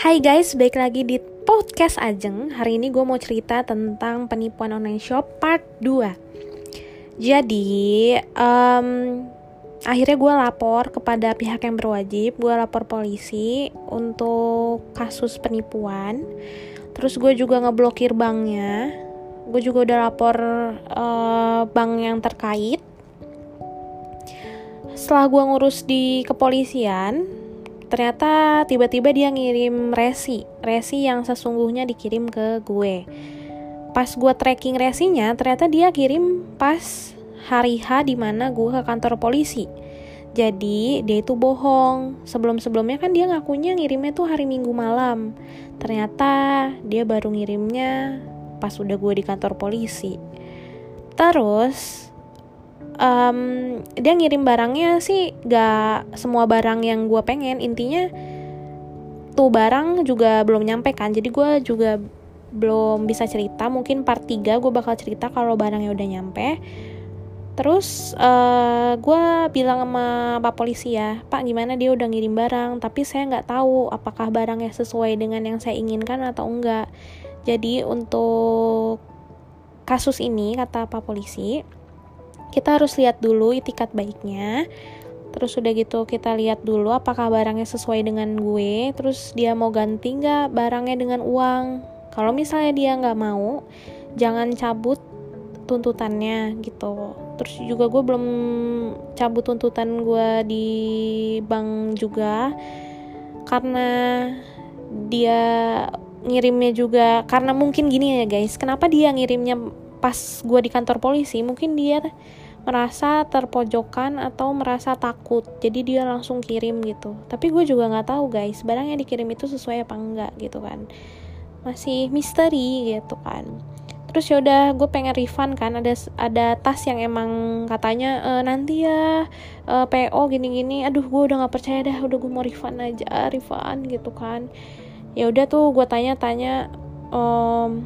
Hai guys, balik lagi di podcast Ajeng. Hari ini gue mau cerita tentang penipuan online shop part 2 Jadi, um, akhirnya gue lapor kepada pihak yang berwajib. Gue lapor polisi untuk kasus penipuan. Terus gue juga ngeblokir banknya. Gue juga udah lapor uh, bank yang terkait. Setelah gue ngurus di kepolisian ternyata tiba-tiba dia ngirim resi. Resi yang sesungguhnya dikirim ke gue. Pas gue tracking resinya ternyata dia kirim pas hari H di mana gue ke kantor polisi. Jadi dia itu bohong. Sebelum-sebelumnya kan dia ngakunya ngirimnya tuh hari minggu malam. Ternyata dia baru ngirimnya pas udah gue di kantor polisi. Terus um, dia ngirim barangnya sih gak semua barang yang gue pengen. Intinya tuh barang juga belum nyampe kan. Jadi gue juga belum bisa cerita. Mungkin part 3 gue bakal cerita kalau barangnya udah nyampe. Terus uh, eh, gue bilang sama pak polisi ya pak gimana dia udah ngirim barang tapi saya nggak tahu apakah barangnya sesuai dengan yang saya inginkan atau enggak. Jadi untuk kasus ini kata pak polisi kita harus lihat dulu itikat baiknya. Terus udah gitu kita lihat dulu apakah barangnya sesuai dengan gue terus dia mau ganti nggak barangnya dengan uang. Kalau misalnya dia nggak mau jangan cabut tuntutannya gitu. Terus juga gue belum cabut tuntutan gue di bank juga karena dia ngirimnya juga karena mungkin gini ya guys kenapa dia ngirimnya pas gue di kantor polisi? Mungkin dia merasa terpojokan atau merasa takut. Jadi dia langsung kirim gitu. Tapi gue juga nggak tahu guys barang yang dikirim itu sesuai apa enggak gitu kan. Masih misteri gitu kan. Terus yaudah gue pengen refund kan. Ada ada tas yang emang katanya e, nanti ya e, eh, PO gini-gini. Aduh gue udah nggak percaya dah udah gue mau refund aja refund gitu kan. Ya udah tuh gue tanya-tanya um,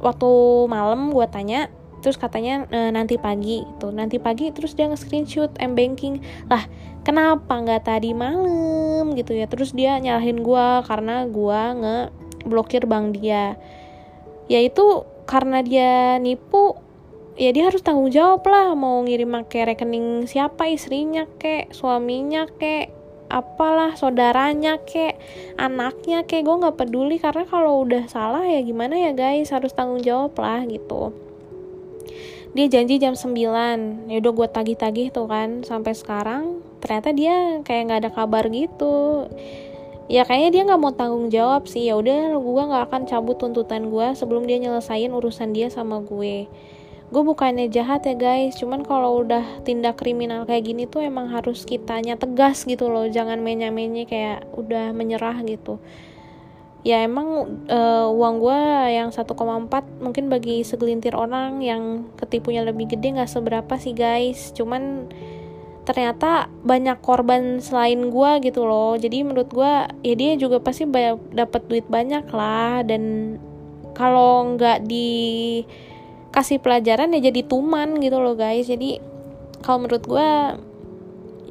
waktu malam gue tanya terus katanya e, nanti pagi gitu. Nanti pagi terus dia nge-screenshot m banking. Lah kenapa nggak tadi malam? Gitu ya. Terus dia nyalahin gue karena gue nge blokir bank dia. Ya itu karena dia nipu ya dia harus tanggung jawab lah mau ngirim pakai rekening siapa istrinya kek suaminya kek apalah saudaranya kek anaknya kek gue nggak peduli karena kalau udah salah ya gimana ya guys? Harus tanggung jawab lah gitu dia janji jam 9 ya udah gue tagih-tagih tuh kan sampai sekarang ternyata dia kayak nggak ada kabar gitu. Ya kayaknya dia nggak mau tanggung jawab sih. Ya udah gue nggak akan cabut tuntutan gue sebelum dia nyelesain urusan dia sama gue. Gue bukannya jahat ya guys. Cuman kalau udah tindak kriminal kayak gini tuh emang harus kitanya tegas gitu loh. Jangan menya-menye kayak udah menyerah gitu ya emang uh, uang gue yang 1,4 mungkin bagi segelintir orang yang ketipunya lebih gede nggak seberapa sih guys. Cuman ternyata banyak korban selain gue gitu loh. Jadi menurut gue ya dia juga pasti dapat duit banyak lah. Dan kalau nggak dikasih pelajaran ya jadi tuman gitu loh guys. Jadi kalau menurut gue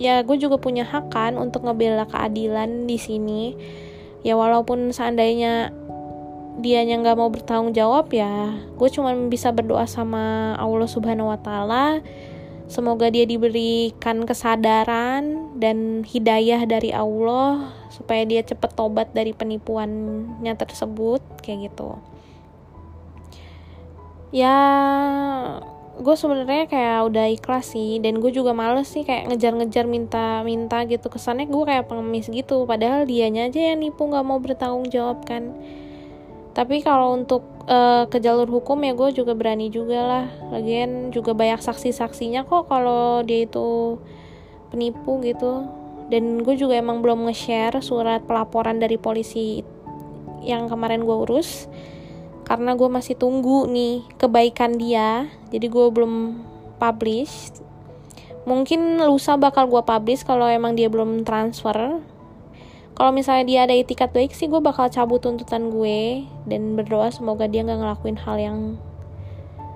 ya gue juga punya hak kan untuk ngebela keadilan di sini ya walaupun seandainya dia yang nggak mau bertanggung jawab ya gue cuma bisa berdoa sama Allah Subhanahu Wa Taala. Semoga dia diberikan kesadaran dan hidayah dari Allah supaya dia cepet tobat dari penipuannya tersebut kayak gitu. Ya gue sebenarnya kayak udah ikhlas sih dan gue juga males sih kayak ngejar-ngejar minta-minta gitu. Kesannya gue kayak pengemis gitu padahal dianya aja yang nipu nggak mau bertanggung jawab kan. Tapi kalau untuk uh, ke jalur hukum ya gue juga berani juga lah. Lagian juga banyak saksi-saksinya kok kalau dia itu penipu gitu. Dan gue juga emang belum nge-share surat pelaporan dari polisi yang kemarin gue urus karena gue masih tunggu nih kebaikan dia jadi gue belum publish. Mungkin lusa bakal gue publish kalau emang dia belum transfer. Kalau misalnya dia ada itikat baik sih gue bakal cabut tuntutan gue dan berdoa semoga dia nggak ngelakuin hal yang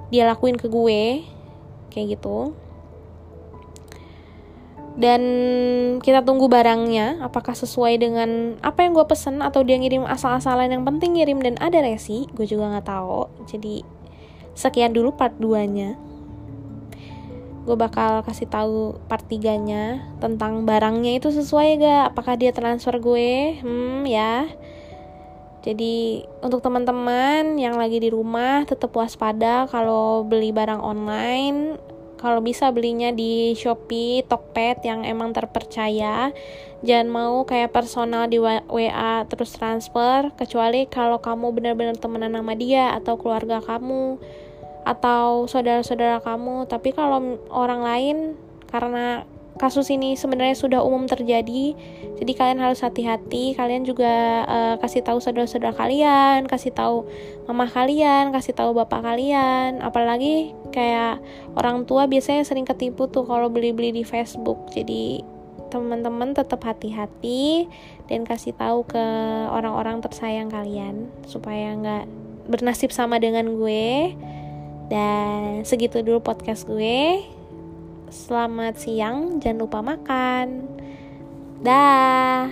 dia lakuin ke gue. Kayak gitu dan kita tunggu barangnya apakah sesuai dengan apa yang gue pesen atau dia ngirim asal-asalan yang penting ngirim dan ada resi gue juga nggak tahu. Jadi sekian dulu part 2 nya gue bakal kasih tahu part 3 nya tentang barangnya itu sesuai gak apakah dia transfer gue? Hmm ya. Jadi untuk teman-teman yang lagi di rumah tetap waspada kalau beli barang online kalau bisa belinya di Shopee, Tokped yang emang terpercaya. Jangan mau kayak personal di WA terus transfer kecuali kalau kamu benar-benar temenan sama dia atau keluarga kamu atau saudara-saudara kamu. Tapi kalau orang lain karena kasus ini sebenarnya sudah umum terjadi jadi kalian harus hati-hati kalian juga uh, kasih tahu saudara-saudara kalian kasih tahu mama kalian kasih tahu bapak kalian apalagi kayak orang tua biasanya sering ketipu tuh kalau beli-beli di Facebook jadi teman-teman tetap hati-hati dan kasih tahu ke orang-orang tersayang kalian supaya nggak bernasib sama dengan gue dan segitu dulu podcast gue Selamat siang, jangan lupa makan. Dah.